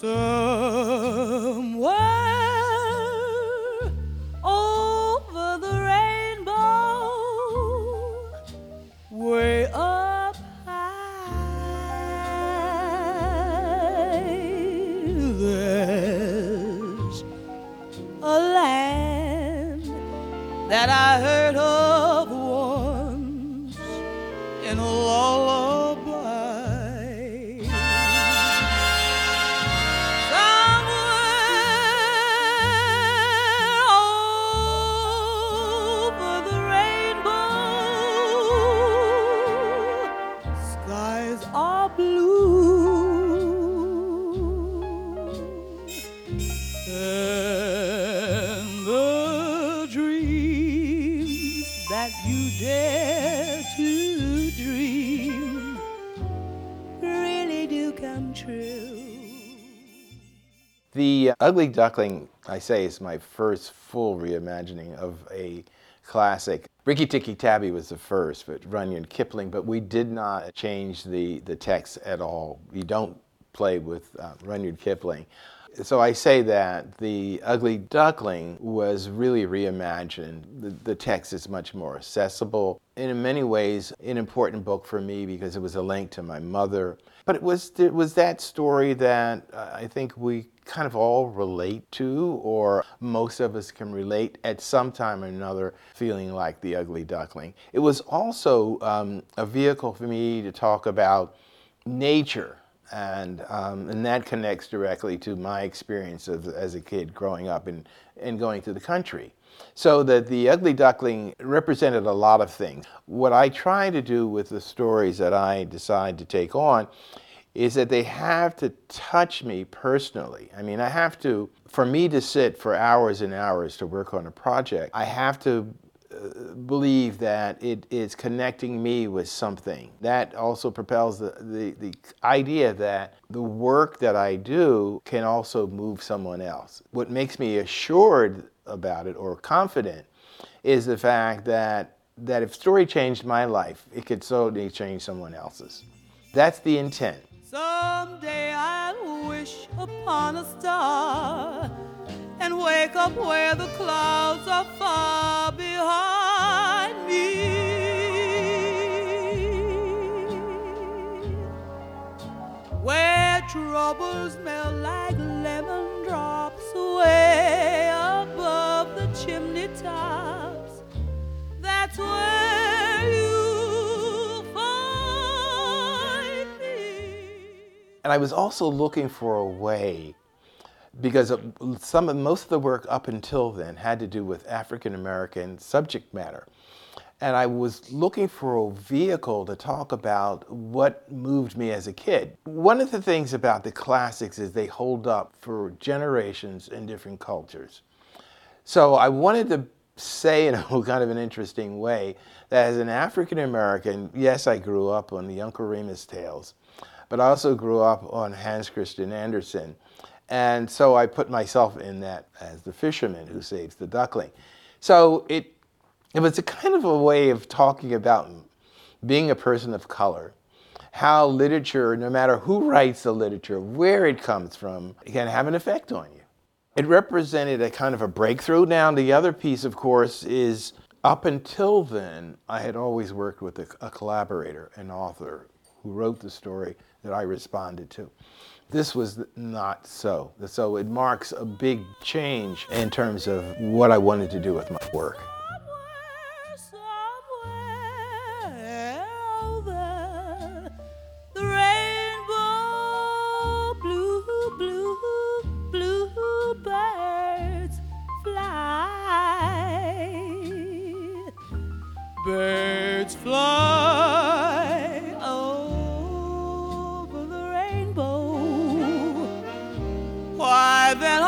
Somewhere over the rainbow, way up high, there's a land that I heard The Ugly Duckling, I say, is my first full reimagining of a classic. Rikki Tikki Tavi was the first, but Rudyard Kipling, but we did not change the, the text at all. We don't play with uh, Kipling. So I say that the Ugly Duckling was really reimagined. The, the text is much more accessible. And in many ways, an important book for me because it was a link to my mother. But it was, it was that story that uh, I think we kind of all relate to, or most of us can relate at some time or another, feeling like the ugly duckling. It was also um, a vehicle for me to talk about nature and um, and that connects directly to my experience of, as a kid growing up and, and going to the country. So that the ugly duckling represented a lot of things. What I try to do with the stories that I decide to take on is that they have to touch me personally. I mean, I have to, for me to sit for hours and hours to work on a project, I have to believe that it is connecting me with something. That also propels the, the, the idea that the work that I do can also move someone else. What makes me assured about it or confident is the fact that, that if story changed my life, it could certainly change someone else's. That's the intent. Someday I'll wish upon a star and wake up where the clouds are far behind me. Where troubles melt like lemon drops way above the chimney tops. That's where you'll find me. And I was also looking for a way, because some of most of the work up until then had to do with African American subject matter. And I was looking for a vehicle to talk about what moved me as a kid. One of the things about the classics is they hold up for generations in different cultures. So I wanted to say in a kind of an interesting way that as an African American, yes, I grew up on the Uncle Remus tales, but I also grew up on Hans Christian Andersen. And so I put myself in that as the fisherman who saves the duckling. So it, it was a kind of a way of talking about being a person of color, how literature, no matter who writes the literature, where it comes from, can have an effect on you. It represented a kind of a breakthrough. Now, the other piece, of course, is up until then, I had always worked with a, a collaborator, an author who wrote the story that I responded to. This was not so. So it marks a big change in terms of what I wanted to do with my work. Somewhere over I've